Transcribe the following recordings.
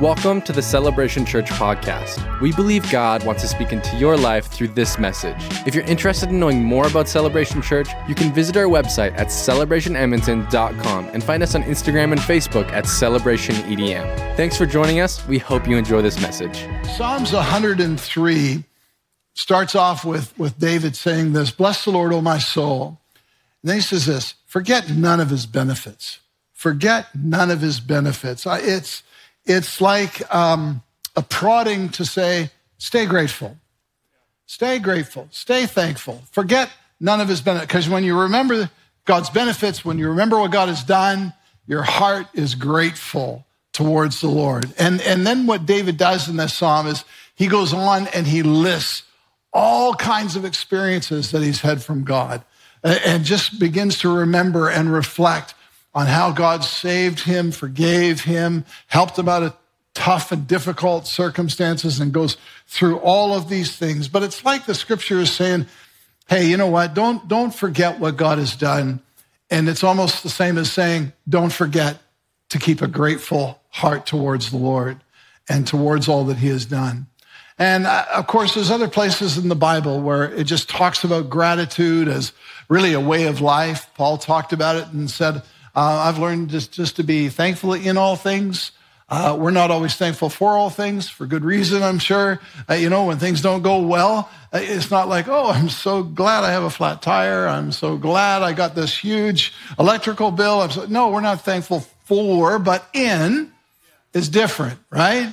Welcome to the Celebration Church podcast. We believe God wants to speak into your life through this message. If you're interested in knowing more about Celebration Church, you can visit our website at celebrationedmonton.com and find us on Instagram and Facebook at celebrationedm. Thanks for joining us. We hope you enjoy this message. Psalms 103 starts off with, with David saying this Bless the Lord, O my soul. And then he says this Forget none of his benefits. Forget none of his benefits. It's it's like um, a prodding to say, stay grateful. Stay grateful. Stay thankful. Forget none of his benefits. Because when you remember God's benefits, when you remember what God has done, your heart is grateful towards the Lord. And, and then what David does in this psalm is he goes on and he lists all kinds of experiences that he's had from God and just begins to remember and reflect on how God saved him, forgave him, helped him out of tough and difficult circumstances, and goes through all of these things. But it's like the scripture is saying, hey, you know what? Don't, don't forget what God has done. And it's almost the same as saying, don't forget to keep a grateful heart towards the Lord and towards all that he has done. And uh, of course, there's other places in the Bible where it just talks about gratitude as really a way of life. Paul talked about it and said, uh, I've learned just, just to be thankful in all things. Uh, we're not always thankful for all things for good reason, I'm sure. Uh, you know, when things don't go well, uh, it's not like, oh, I'm so glad I have a flat tire. I'm so glad I got this huge electrical bill. I'm so, no, we're not thankful for, but in is different, right?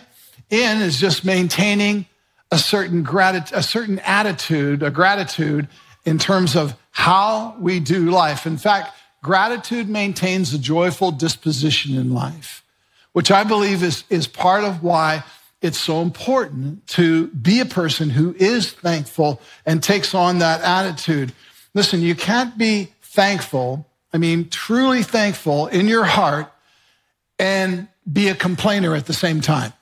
In is just maintaining a certain gratitude, a certain attitude, a gratitude in terms of how we do life. In fact, Gratitude maintains a joyful disposition in life, which I believe is, is part of why it's so important to be a person who is thankful and takes on that attitude. Listen, you can't be thankful, I mean, truly thankful in your heart and be a complainer at the same time.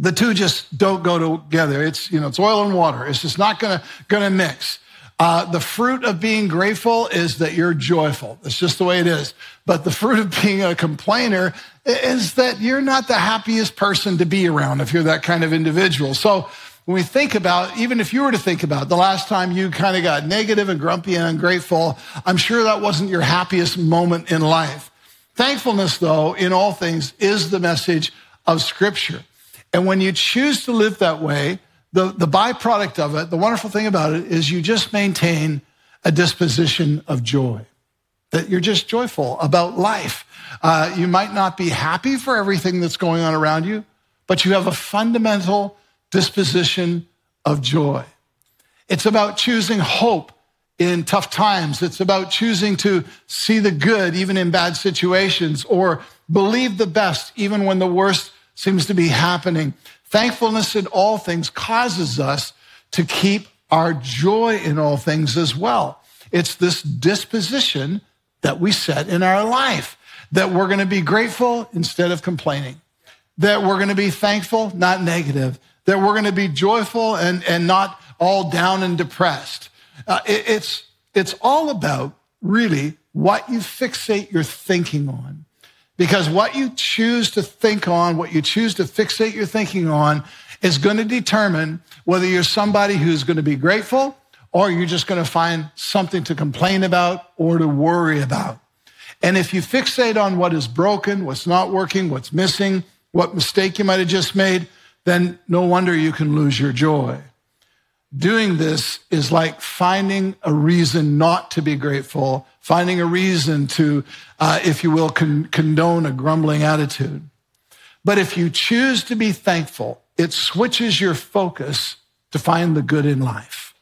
The two just don't go together. It's, you know, it's oil and water. It's just not gonna, gonna mix. Uh, the fruit of being grateful is that you're joyful. It's just the way it is. But the fruit of being a complainer is that you're not the happiest person to be around if you're that kind of individual. So when we think about, even if you were to think about the last time you kind of got negative and grumpy and ungrateful, I'm sure that wasn't your happiest moment in life. Thankfulness, though, in all things is the message of Scripture. And when you choose to live that way, the, the byproduct of it, the wonderful thing about it is you just maintain a disposition of joy, that you're just joyful about life. Uh, you might not be happy for everything that's going on around you, but you have a fundamental disposition of joy. It's about choosing hope in tough times. It's about choosing to see the good even in bad situations or believe the best even when the worst seems to be happening. Thankfulness in all things causes us to keep our joy in all things as well. It's this disposition that we set in our life that we're going to be grateful instead of complaining, that we're going to be thankful, not negative, that we're going to be joyful and, and not all down and depressed. Uh, it, it's, it's all about really what you fixate your thinking on. Because what you choose to think on, what you choose to fixate your thinking on, is going to determine whether you're somebody who's going to be grateful or you're just going to find something to complain about or to worry about. And if you fixate on what is broken, what's not working, what's missing, what mistake you might have just made, then no wonder you can lose your joy. Doing this is like finding a reason not to be grateful finding a reason to, uh, if you will, con- condone a grumbling attitude. But if you choose to be thankful, it switches your focus to find the good in life.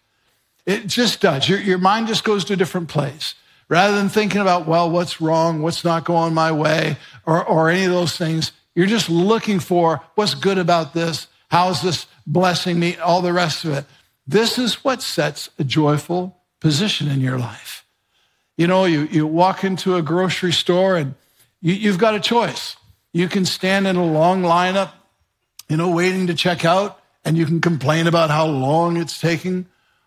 It just does. Your, your mind just goes to a different place. Rather than thinking about, well, what's wrong, what's not going my way, or, or any of those things, you're just looking for what's good about this, how is this blessing me, all the rest of it. This is what sets a joyful position in your life. You know, you, you walk into a grocery store and you, you've got a choice. You can stand in a long lineup, you know, waiting to check out, and you can complain about how long it's taking,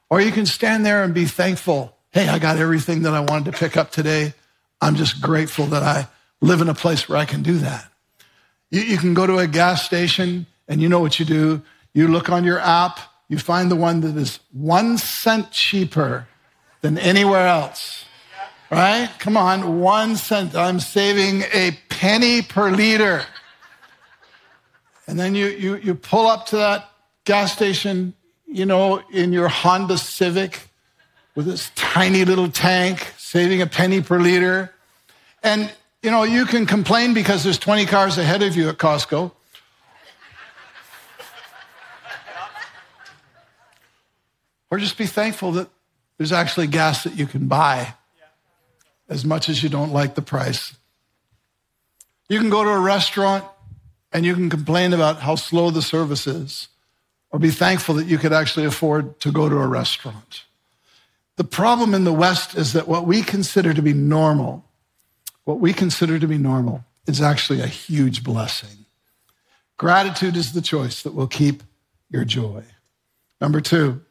or you can stand there and be thankful. Hey, I got everything that I wanted to pick up today. I'm just grateful that I live in a place where I can do that. You, you can go to a gas station and you know what you do. You look on your app, you find the one that is one cent cheaper than anywhere else. Right? Come on, one cent. I'm saving a penny per liter. And then you, you, you pull up to that gas station, you know, in your Honda Civic with this tiny little tank, saving a penny per liter. And, you know, you can complain because there's 20 cars ahead of you at Costco. or just be thankful that there's actually gas that you can buy as much as you don't like the price. You can go to a restaurant and you can complain about how slow the service is, or be thankful that you could actually afford to go to a restaurant. The problem in the West is that what we consider to be normal, what we consider to be normal, is actually a huge blessing. Gratitude is the choice that will keep your joy. Number two,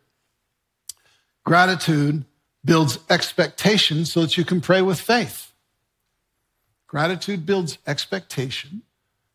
gratitude builds expectation so that you can pray with faith. Gratitude builds expectation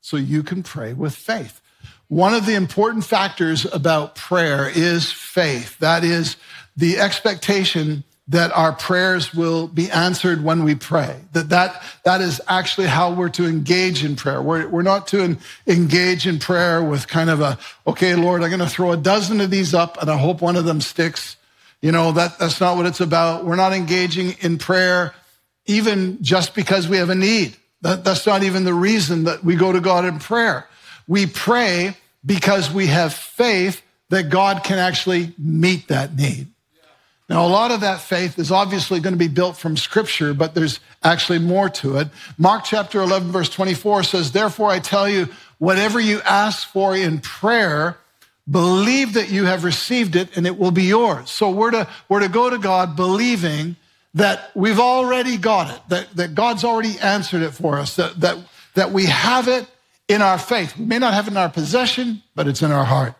so you can pray with faith. One of the important factors about prayer is faith. That is the expectation that our prayers will be answered when we pray. That that, that is actually how we're to engage in prayer. We're, we're not to engage in prayer with kind of a, okay, Lord, I'm going to throw a dozen of these up and I hope one of them sticks. You know, that, that's not what it's about. We're not engaging in prayer even just because we have a need. That, that's not even the reason that we go to God in prayer. We pray because we have faith that God can actually meet that need. Now, a lot of that faith is obviously going to be built from scripture, but there's actually more to it. Mark chapter 11, verse 24 says, Therefore, I tell you, whatever you ask for in prayer, believe that you have received it and it will be yours. So we're to, we're to go to God believing that we've already got it, that, that God's already answered it for us, that, that, that we have it in our faith. We may not have it in our possession, but it's in our heart.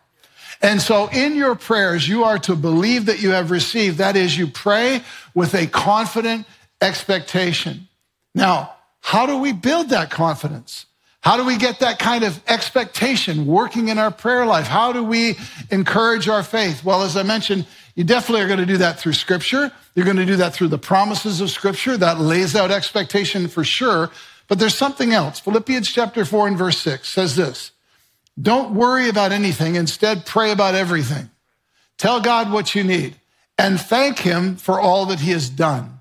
And so in your prayers, you are to believe that you have received. That is, you pray with a confident expectation. Now, how do we build that confidence? How do we get that kind of expectation working in our prayer life? How do we encourage our faith? Well, as I mentioned, you definitely are going to do that through scripture. You're going to do that through the promises of scripture. That lays out expectation for sure. But there's something else. Philippians chapter 4 and verse 6 says this Don't worry about anything. Instead, pray about everything. Tell God what you need and thank Him for all that He has done.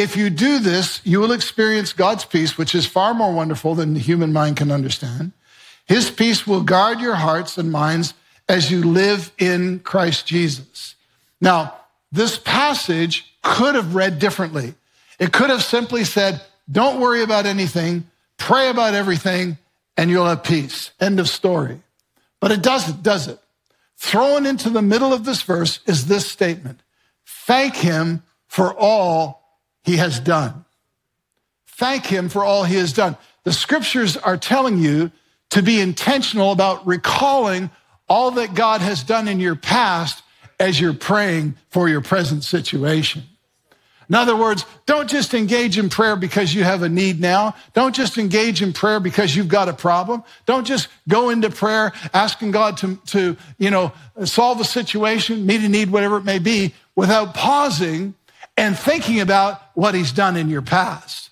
If you do this, you will experience God's peace, which is far more wonderful than the human mind can understand. His peace will guard your hearts and minds as you live in Christ Jesus. Now, this passage could have read differently. It could have simply said, Don't worry about anything, pray about everything, and you'll have peace. End of story. But it doesn't, does it? Thrown into the middle of this verse is this statement Thank him for all he has done. Thank him for all he has done. The scriptures are telling you to be intentional about recalling all that God has done in your past as you're praying for your present situation. In other words, don't just engage in prayer because you have a need now. Don't just engage in prayer because you've got a problem. Don't just go into prayer asking God to, to you know, solve a situation, meet a need, whatever it may be, without pausing and thinking about what he's done in your past.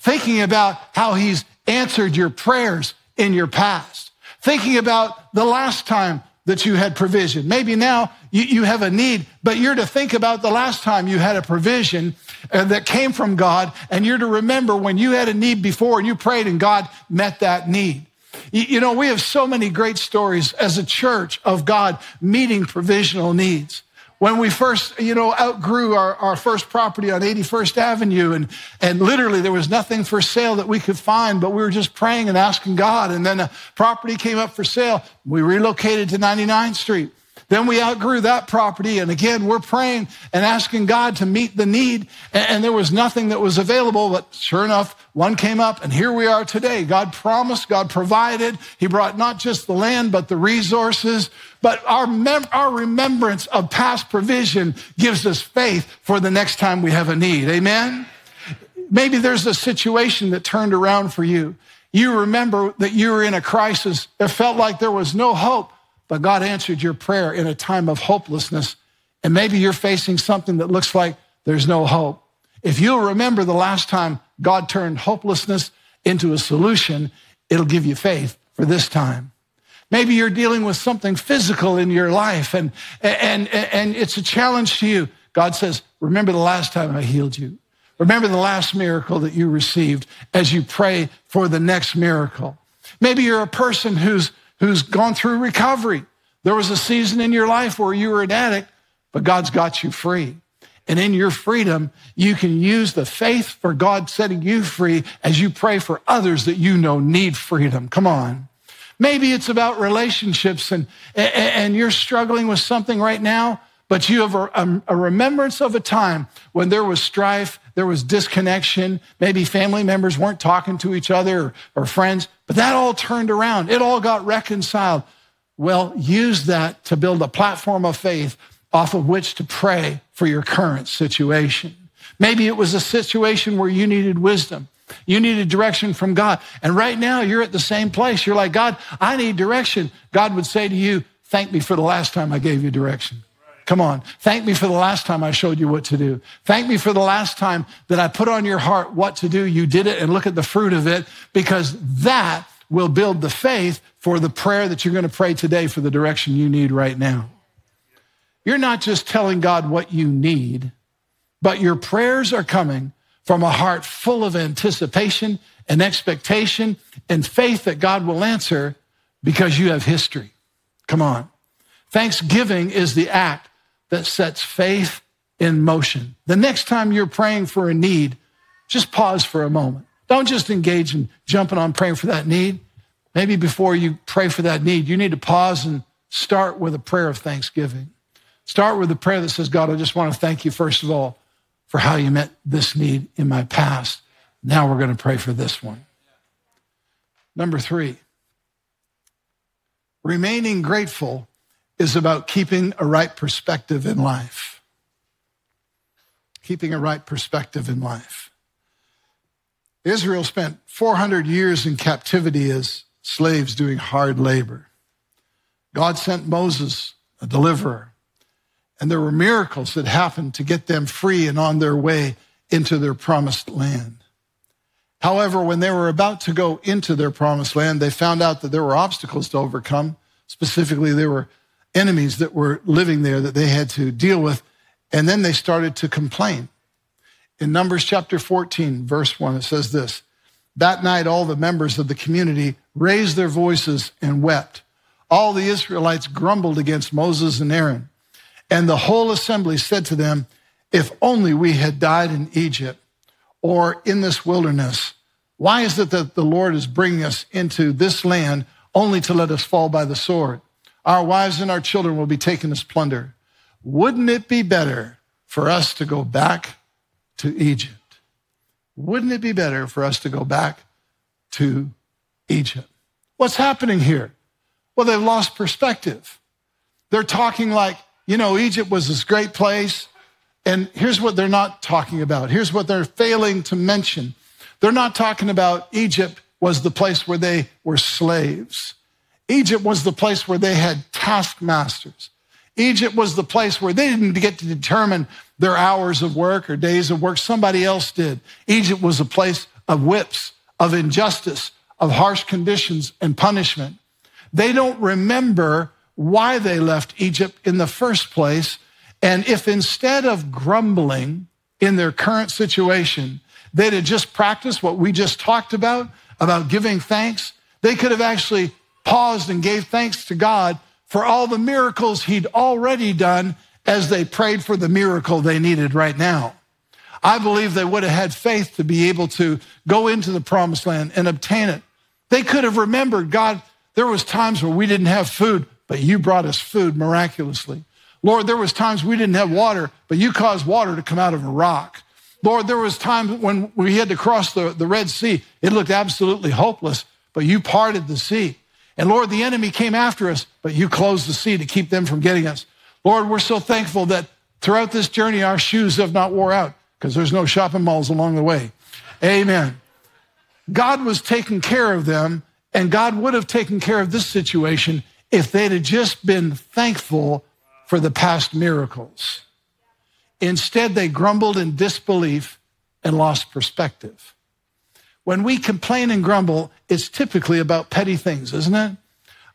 Thinking about how he's answered your prayers in your past. Thinking about the last time that you had provision. Maybe now you, you have a need, but you're to think about the last time you had a provision uh, that came from God, and you're to remember when you had a need before and you prayed and God met that need. You, you know, we have so many great stories as a church of God meeting provisional needs when we first, you know, outgrew our, our first property on 81st Avenue and, and literally there was nothing for sale that we could find, but we were just praying and asking God. And then a property came up for sale. We relocated to 99th Street. Then we outgrew that property. And again, we're praying and asking God to meet the need. And, there was nothing that was available. But sure enough, one came up and here we are today. God promised, God provided. He brought not just the land, but the resources. But our, mem- our remembrance of past provision gives us faith for the next time we have a need. Amen? Maybe there's a situation that turned around for you You remember that you were in a crisis. It felt like there was no hope, but God answered your prayer in a time of hopelessness. And maybe you're facing something that looks like there's no hope. If you'll remember the last time God turned hopelessness into a solution, it'll give you faith for this time. Maybe you're dealing with something physical in your life and, and, and it's a challenge to you. God says, remember the last time I healed you. Remember the last miracle that you received as you pray for the next miracle. Maybe you're a person who's, who's gone through recovery. There was a season in your life where you were an addict, but God's got you free. And in your freedom, you can use the faith for God setting you free as you pray for others that you know need freedom. Come on. Maybe it's about relationships and, and you're struggling with something right now, but you have a, a remembrance of a time when there was strife, there was disconnection. Maybe family members weren't talking to each other or, or friends, but that all turned around. It all got reconciled. Well, use that to build a platform of faith off of which to pray for your current situation. Maybe it was a situation where you needed wisdom. You needed direction from God. And right now you're at the same place. You're like, God, I need direction. God would say to you, thank me for the last time I gave you direction. Come on. Thank me for the last time I showed you what to do. Thank me for the last time that I put on your heart what to do. You did it and look at the fruit of it because that will build the faith for the prayer that you're going to pray today for the direction you need right now. You're not just telling God what you need, but your prayers are coming from a heart full of anticipation and expectation and faith that God will answer because you have history. Come on. Thanksgiving is the act that sets faith in motion. The next time you're praying for a need, just pause for a moment. Don't just engage in jumping on praying for that need. Maybe before you pray for that need, you need to pause and start with a prayer of thanksgiving. Start with a prayer that says, God, I just want to thank you, first of all, for how you met this need in my past. Now we're going to pray for this one. Number three, remaining grateful is about keeping a right perspective in life. Keeping a right perspective in life. Israel spent 400 years in captivity as slaves doing hard labor. God sent Moses, a deliverer, and there were miracles that happened to get them free and on their way into their promised land. However, when they were about to go into their promised land, they found out that there were obstacles to overcome. Specifically, there were enemies that were living there that they had to deal with. And then they started to complain. In Numbers chapter 14, verse 1, it says this That night, all the members of the community raised their voices and wept. All the Israelites grumbled against Moses and Aaron. And the whole assembly said to them, If only we had died in Egypt or in this wilderness. Why is it that the Lord is bringing us into this land only to let us fall by the sword? Our wives and our children will be taken as plunder. Wouldn't it be better for us to go back to Egypt? Wouldn't it be better for us to go back to Egypt? What's happening here? Well, they've lost perspective. They're talking like, you know, Egypt was this great place. And here's what they're not talking about. Here's what they're failing to mention. They're not talking about Egypt was the place where they were slaves. Egypt was the place where they had taskmasters. Egypt was the place where they didn't get to determine their hours of work or days of work. Somebody else did. Egypt was a place of whips, of injustice, of harsh conditions and punishment. They don't remember why they left Egypt in the first place. And if instead of grumbling in their current situation, they'd have just practiced what we just talked about, about giving thanks, they could have actually paused and gave thanks to God for all the miracles he'd already done as they prayed for the miracle they needed right now. I believe they would have had faith to be able to go into the promised land and obtain it. They could have remembered, God, there was times where we didn't have food, but you brought us food miraculously. Lord, there was times we didn't have water, but you caused water to come out of a rock. Lord, there was times when we had to cross the, the Red Sea. It looked absolutely hopeless, but you parted the sea. And Lord, the enemy came after us, but you closed the sea to keep them from getting us. Lord, we're so thankful that throughout this journey, our shoes have not wore out because there's no shopping malls along the way. Amen. God was taking care of them, and God would have taken care of this situation if they'd have just been thankful for the past miracles. Instead, they grumbled in disbelief and lost perspective. When we complain and grumble, it's typically about petty things, isn't it?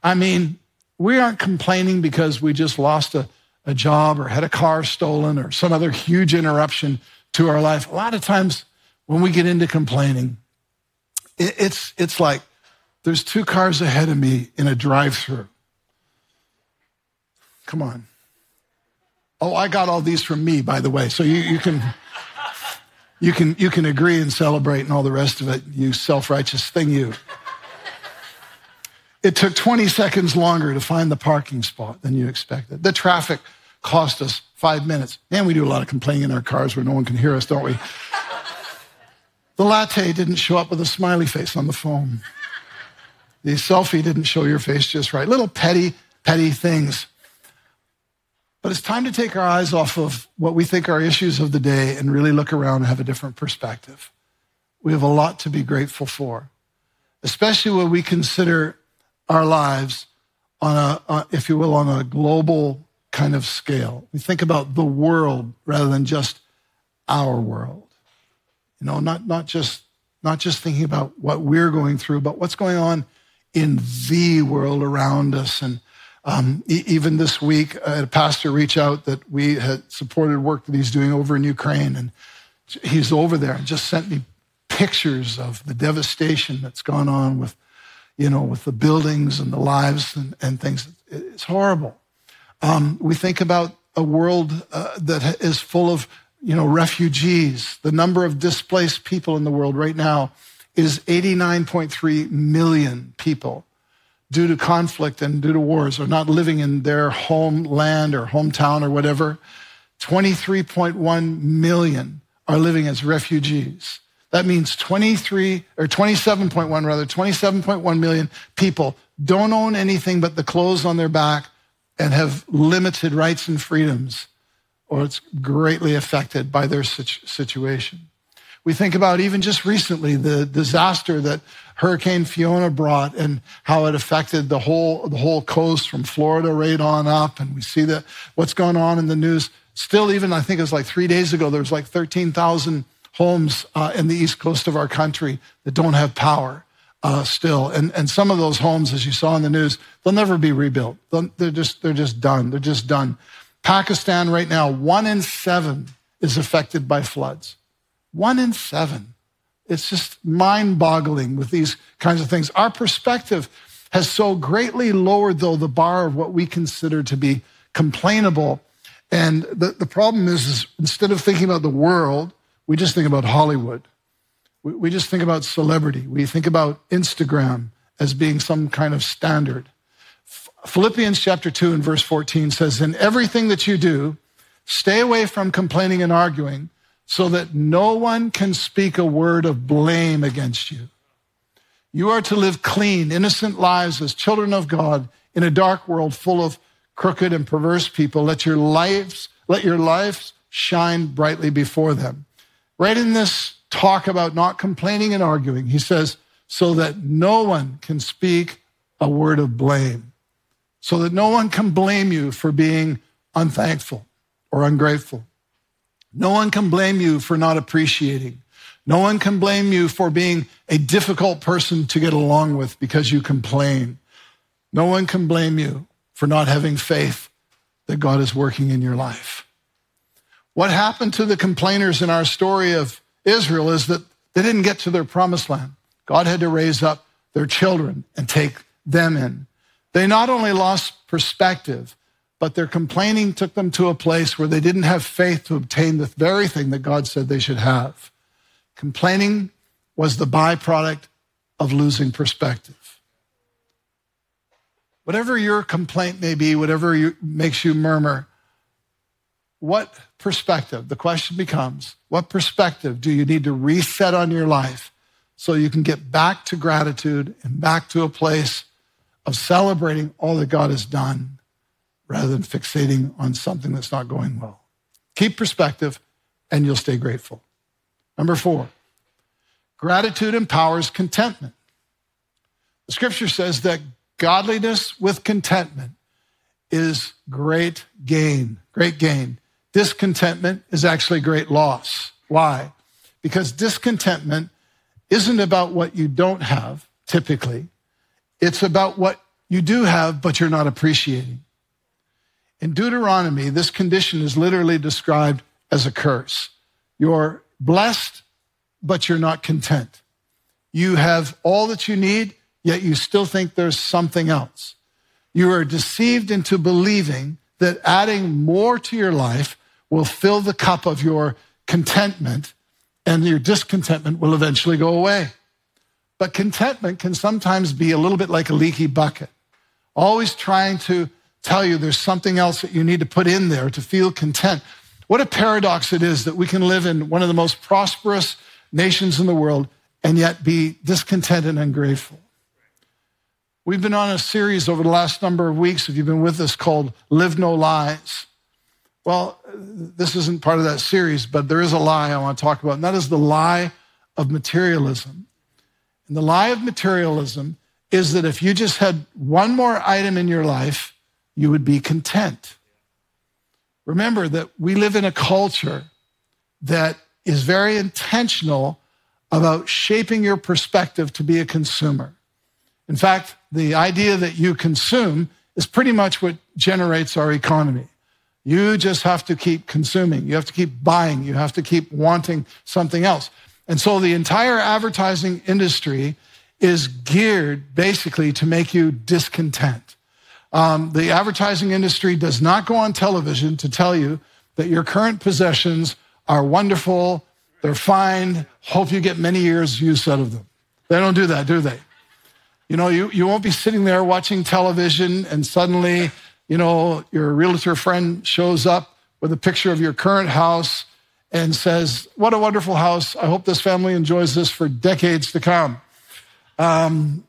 I mean, we aren't complaining because we just lost a, a job or had a car stolen or some other huge interruption to our life. A lot of times when we get into complaining, it, it's, it's like there's two cars ahead of me in a drive through. Come on. Oh, I got all these from me, by the way. So you, you can you can you can agree and celebrate and all the rest of it, you self-righteous thing you. It took 20 seconds longer to find the parking spot than you expected. The traffic cost us five minutes. And we do a lot of complaining in our cars where no one can hear us, don't we? The latte didn't show up with a smiley face on the phone. The selfie didn't show your face just right. Little petty, petty things. But it's time to take our eyes off of what we think are issues of the day and really look around and have a different perspective. We have a lot to be grateful for, especially when we consider our lives on a, uh, if you will, on a global kind of scale. We think about the world rather than just our world. You know, not, not just not just thinking about what we're going through, but what's going on in the world around us and um, e- even this week, I had a pastor reach out that we had supported work that he's doing over in Ukraine. And he's over there and just sent me pictures of the devastation that's gone on with, you know, with the buildings and the lives and, and things. It's horrible. Um, we think about a world uh, that is full of, you know, refugees. The number of displaced people in the world right now is 89.3 million people due to conflict and due to wars are not living in their homeland or hometown or whatever. 23.1 million are living as refugees. That means 23 or 27.1 rather, 27.1 million people don't own anything but the clothes on their back and have limited rights and freedoms, or it's greatly affected by their situation. We think about even just recently the disaster that Hurricane Fiona brought and how it affected the whole the whole coast from Florida right on up. And we see that what's going on in the news. Still, even I think it was like three days ago, there was like 13,000 homes uh, in the east coast of our country that don't have power. Uh, still, and and some of those homes, as you saw in the news, they'll never be rebuilt. They'll, they're just they're just done. They're just done. Pakistan right now, one in seven is affected by floods. One in seven. It's just mind boggling with these kinds of things. Our perspective has so greatly lowered, though, the bar of what we consider to be complainable. And the, the problem is, is instead of thinking about the world, we just think about Hollywood. We, we just think about celebrity. We think about Instagram as being some kind of standard. Philippians chapter 2 and verse 14 says, In everything that you do, stay away from complaining and arguing so that no one can speak a word of blame against you. You are to live clean, innocent lives as children of God in a dark world full of crooked and perverse people. Let your lives, let your lives shine brightly before them. Right in this talk about not complaining and arguing, he says, so that no one can speak a word of blame, so that no one can blame you for being unthankful or ungrateful. No one can blame you for not appreciating. No one can blame you for being a difficult person to get along with because you complain. No one can blame you for not having faith that God is working in your life. What happened to the complainers in our story of Israel is that they didn't get to their promised land. God had to raise up their children and take them in. They not only lost perspective, but their complaining took them to a place where they didn't have faith to obtain the very thing that God said they should have. Complaining was the byproduct of losing perspective. Whatever your complaint may be, whatever you, makes you murmur, what perspective? The question becomes what perspective do you need to reset on your life so you can get back to gratitude and back to a place of celebrating all that God has done rather than fixating on something that's not going well. Keep perspective and you'll stay grateful. Number four, Gratitude empowers contentment. The scripture says that godliness with contentment is great gain, great gain. Discontentment is actually great loss. Why? Because discontentment isn't about what you don't have, typically. It's about what you do have, but you're not appreciating. In Deuteronomy, this condition is literally described as a curse. You're blessed, but you're not content. You have all that you need, yet you still think there's something else. You are deceived into believing that adding more to your life will fill the cup of your contentment and your discontentment will eventually go away. But contentment can sometimes be a little bit like a leaky bucket, always trying to tell you there's something else that you need to put in there to feel content. What a paradox it is that we can live in one of the most prosperous nations in the world and yet be discontented and ungrateful. We've been on a series over the last number of weeks, if you've been with us, called Live No Lies. Well, this isn't part of that series, but there is a lie I want to talk about, and that is the lie of materialism. And the lie of materialism is that if you just had one more item in your life, you would be content. Remember that we live in a culture that is very intentional about shaping your perspective to be a consumer. In fact, the idea that you consume is pretty much what generates our economy. You just have to keep consuming. You have to keep buying. You have to keep wanting something else. And so the entire advertising industry is geared basically to make you discontent. Um, the advertising industry does not go on television to tell you that your current possessions are wonderful, they're fine, hope you get many years use out of them. They don't do that, do they? You know, you, you won't be sitting there watching television and suddenly, you know, your realtor friend shows up with a picture of your current house and says, What a wonderful house. I hope this family enjoys this for decades to come. Um,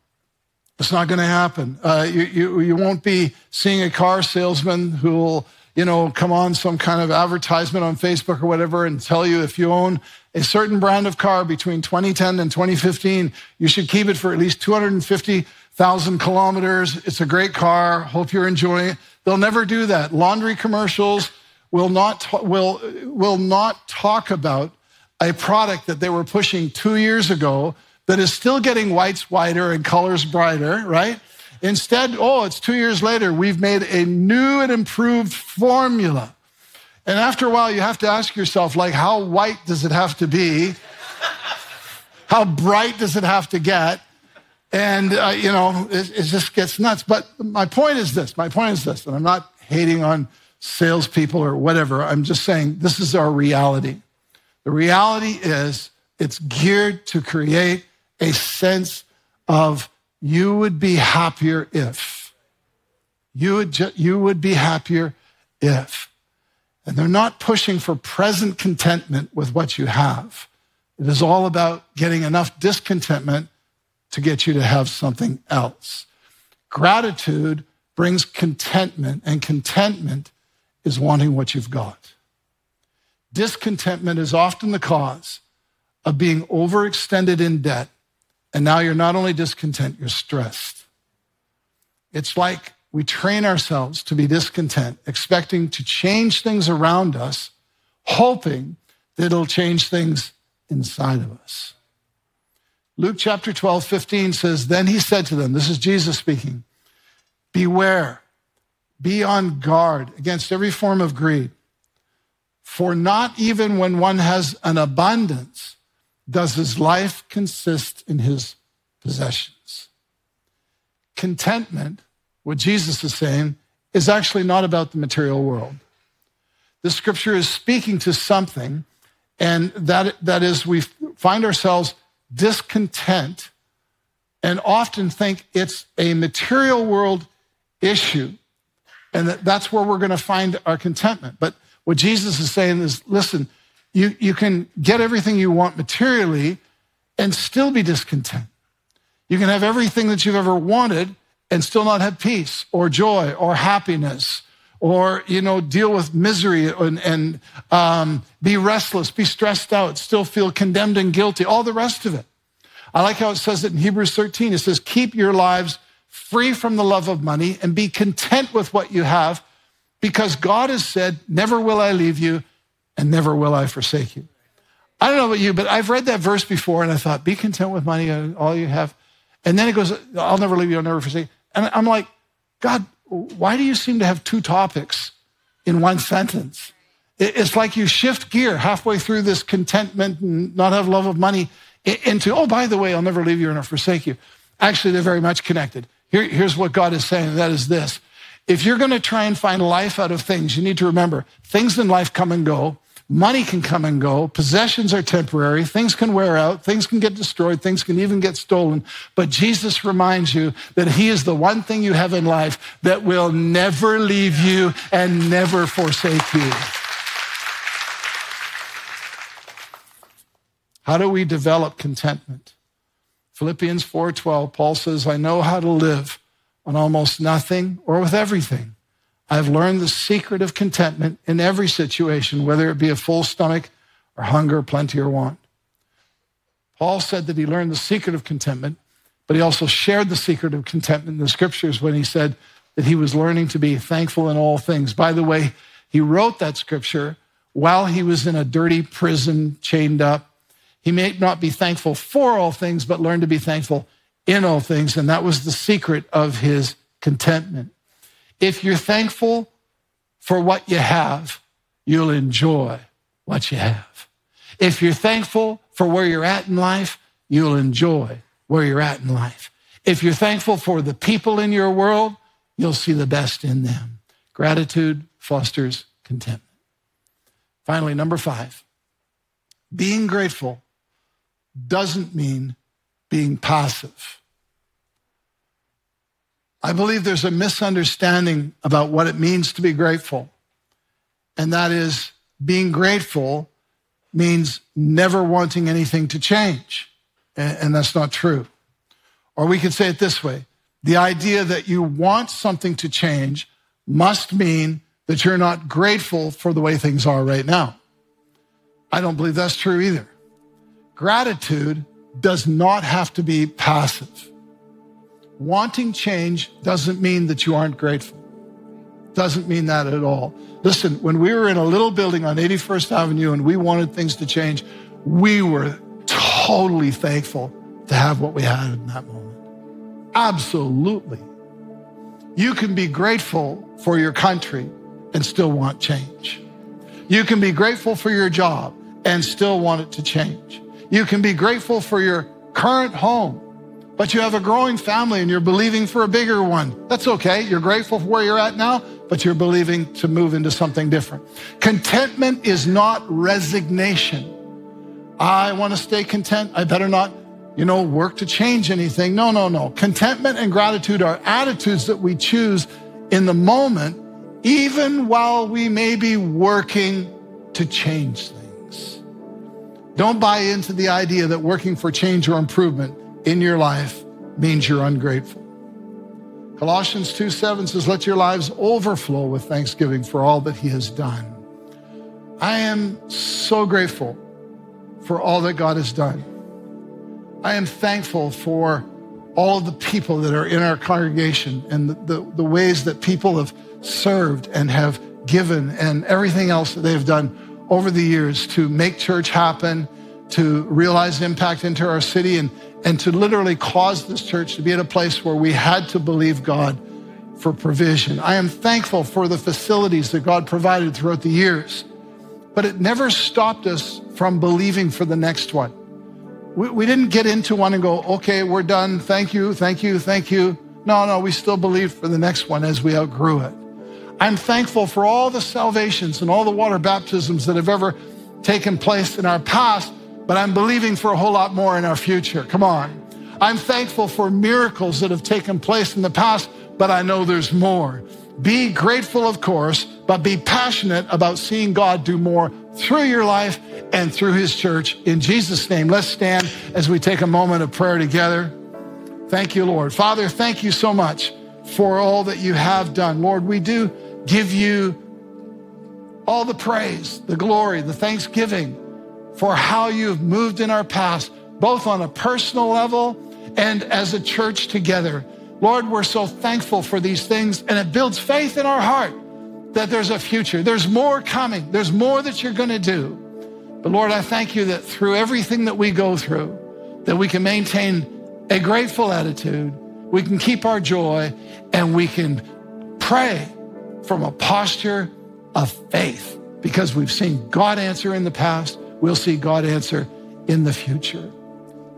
it's not going to happen. Uh, you, you, you won't be seeing a car salesman who will, you know, come on some kind of advertisement on Facebook or whatever and tell you if you own a certain brand of car between 2010 and 2015, you should keep it for at least 250,000 kilometers. It's a great car. Hope you're enjoying it. They'll never do that. Laundry commercials will not, will, will not talk about a product that they were pushing two years ago that is still getting whites whiter and colors brighter, right? Instead, oh, it's two years later, we've made a new and improved formula. And after a while, you have to ask yourself, like, how white does it have to be? how bright does it have to get? And, uh, you know, it, it just gets nuts. But my point is this my point is this, and I'm not hating on salespeople or whatever. I'm just saying this is our reality. The reality is it's geared to create a sense of you would be happier if. You would, ju- you would be happier if. And they're not pushing for present contentment with what you have. It is all about getting enough discontentment to get you to have something else. Gratitude brings contentment, and contentment is wanting what you've got. Discontentment is often the cause of being overextended in debt and now you're not only discontent, you're stressed. It's like we train ourselves to be discontent, expecting to change things around us, hoping that it'll change things inside of us. Luke chapter 12, 15 says, Then he said to them, This is Jesus speaking, Beware, be on guard against every form of greed. For not even when one has an abundance does his life consist in his possessions? Contentment, what Jesus is saying, is actually not about the material world. The scripture is speaking to something, and that, that is, we find ourselves discontent and often think it's a material world issue, and that that's where we're going to find our contentment. But what Jesus is saying is listen, you, you can get everything you want materially and still be discontent. You can have everything that you've ever wanted and still not have peace or joy or happiness or you know deal with misery and, and um, be restless be stressed out still feel condemned and guilty all the rest of it I like how it says it in Hebrews 13. It says, keep your lives free from the love of money and be content with what you have because God has said, never will I leave you and never will I forsake you. I don't know about you, but I've read that verse before and I thought, be content with money, and all you have. And then it goes, I'll never leave you, I'll never forsake you. And I'm like, God, why do you seem to have two topics in one sentence? It's like you shift gear halfway through this contentment and not have love of money into, oh, by the way, I'll never leave you or never forsake you. Actually, they're very much connected. Here, here's what God is saying that is this. If you're going to try and find life out of things, you need to remember things in life come and go. Money can come and go. Possessions are temporary. Things can wear out. Things can get destroyed. Things can even get stolen. But Jesus reminds you that He is the one thing you have in life that will never leave you and never forsake you. How do we develop contentment? Philippians 4:12 Paul says, "I know how to live on almost nothing or with everything." I've learned the secret of contentment in every situation, whether it be a full stomach or hunger, plenty, or want. Paul said that he learned the secret of contentment, but he also shared the secret of contentment in the scriptures when he said that he was learning to be thankful in all things. By the way, he wrote that scripture while he was in a dirty prison, chained up. He may not be thankful for all things, but learn to be thankful in all things. And that was the secret of his contentment. If you're thankful for what you have, you'll enjoy what you have. If you're thankful for where you're at in life, you'll enjoy where you're at in life. If you're thankful for the people in your world, you'll see the best in them. Gratitude fosters contentment. Finally, number five, being grateful doesn't mean being passive. I believe there's a misunderstanding about what it means to be grateful. And that is being grateful means never wanting anything to change. And that's not true. Or we could say it this way the idea that you want something to change must mean that you're not grateful for the way things are right now. I don't believe that's true either. Gratitude does not have to be passive. Wanting change doesn't mean that you aren't grateful. Doesn't mean that at all. Listen, when we were in a little building on 81st Avenue and we wanted things to change, we were totally thankful to have what we had in that moment. Absolutely. You can be grateful for your country and still want change. You can be grateful for your job and still want it to change. You can be grateful for your current home but you have a growing family and you're believing for a bigger one. That's okay. You're grateful for where you're at now, but you're believing to move into something different. Contentment is not resignation. I want to stay content. I better not, you know, work to change anything. No, no, no. Contentment and gratitude are attitudes that we choose in the moment, even while we may be working to change things. Don't buy into the idea that working for change or improvement in your life means you're ungrateful. Colossians 2 7 says, Let your lives overflow with thanksgiving for all that He has done. I am so grateful for all that God has done. I am thankful for all of the people that are in our congregation and the, the, the ways that people have served and have given and everything else that they've done over the years to make church happen, to realize impact into our city and, and to literally cause this church to be in a place where we had to believe God for provision. I am thankful for the facilities that God provided throughout the years, but it never stopped us from believing for the next one. We, we didn't get into one and go, okay, we're done. Thank you, thank you, thank you. No, no, we still believed for the next one as we outgrew it. I'm thankful for all the salvations and all the water baptisms that have ever taken place in our past but I'm believing for a whole lot more in our future. Come on. I'm thankful for miracles that have taken place in the past, but I know there's more. Be grateful, of course, but be passionate about seeing God do more through your life and through his church. In Jesus' name, let's stand as we take a moment of prayer together. Thank you, Lord. Father, thank you so much for all that you have done. Lord, we do give you all the praise, the glory, the thanksgiving for how you've moved in our past, both on a personal level and as a church together. Lord, we're so thankful for these things, and it builds faith in our heart that there's a future. There's more coming. There's more that you're going to do. But Lord, I thank you that through everything that we go through, that we can maintain a grateful attitude, we can keep our joy, and we can pray from a posture of faith because we've seen God answer in the past. We'll see God answer in the future.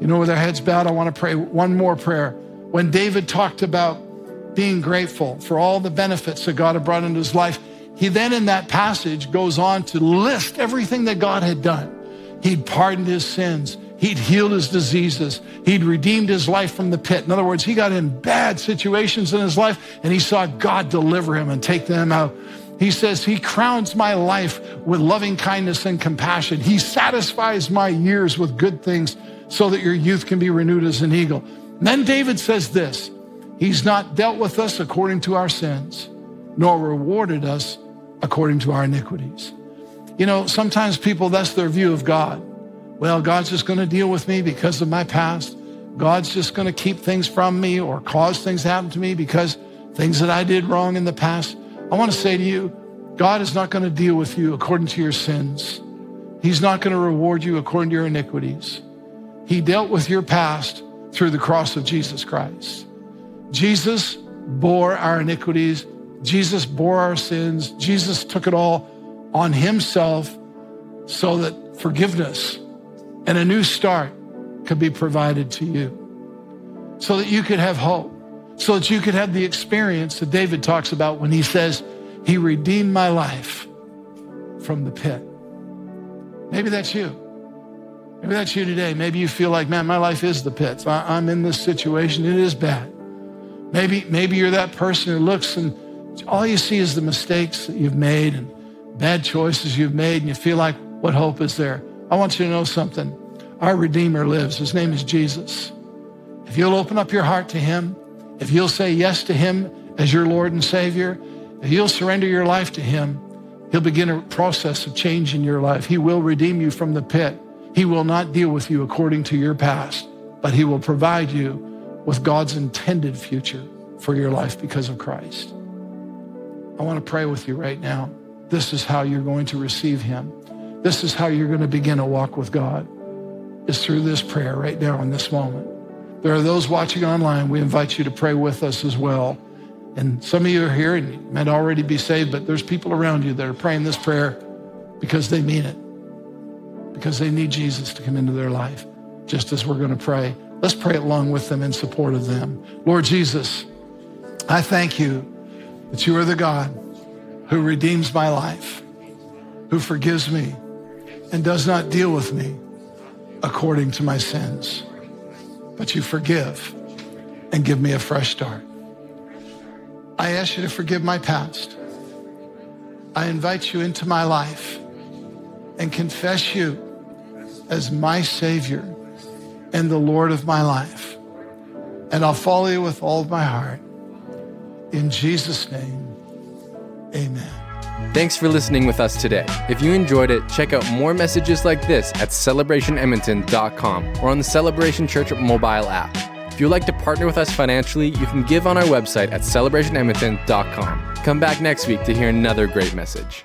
You know, with our heads bowed, I want to pray one more prayer. When David talked about being grateful for all the benefits that God had brought into his life, he then in that passage goes on to list everything that God had done. He'd pardoned his sins. He'd healed his diseases. He'd redeemed his life from the pit. In other words, he got in bad situations in his life and he saw God deliver him and take them out. He says, He crowns my life with loving kindness and compassion. He satisfies my years with good things so that your youth can be renewed as an eagle. And then David says this He's not dealt with us according to our sins, nor rewarded us according to our iniquities. You know, sometimes people, that's their view of God. Well, God's just going to deal with me because of my past. God's just going to keep things from me or cause things happen to me because things that I did wrong in the past. I want to say to you, God is not going to deal with you according to your sins. He's not going to reward you according to your iniquities. He dealt with your past through the cross of Jesus Christ. Jesus bore our iniquities. Jesus bore our sins. Jesus took it all on himself so that forgiveness and a new start could be provided to you. So that you could have hope. So that you could have the experience that David talks about when he says, He redeemed my life from the pit. Maybe that's you. Maybe that's you today. Maybe you feel like, man, my life is the pits. I, am in this situation. It is bad. Maybe, maybe you're that person who looks and all you see is the mistakes that you've made and bad choices you've made, and you feel like, what hope is there? I want you to know something. Our Redeemer lives. His name is Jesus. If you'll open up your heart to Him, if you'll say yes to Him as your Lord and Savior, if you'll surrender your life to Him, He'll begin a process of change in your life. He will redeem you from the pit. He will not deal with you according to your past, but He will provide you with God's intended future for your life because of Christ. I want to pray with you right now. This is how you're going to receive Him. This is how you're going to begin a walk with God, is through this prayer right now in this moment. There are those watching online. We invite you to pray with us as well. And some of you are here and you might already be saved, but there's people around you that are praying this prayer because they mean it because they need Jesus to come into their life, just as we're going to pray. Let's pray along with them in support of them. Lord Jesus, I thank you that you are the God who redeems my life, who forgives me, and does not deal with me according to my sins. But you forgive and give me a fresh start. I ask you to forgive my past. I invite you into my life and confess you as my Savior and the Lord of my life. And I'll follow you with all of my heart. In Jesus' name, amen. Thanks for listening with us today. If you enjoyed it, check out more messages like this at celebrationedmonton.com or on the Celebration Church mobile app. If you'd like to partner with us financially, you can give on our website at celebrationedmonton.com. Come back next week to hear another great message.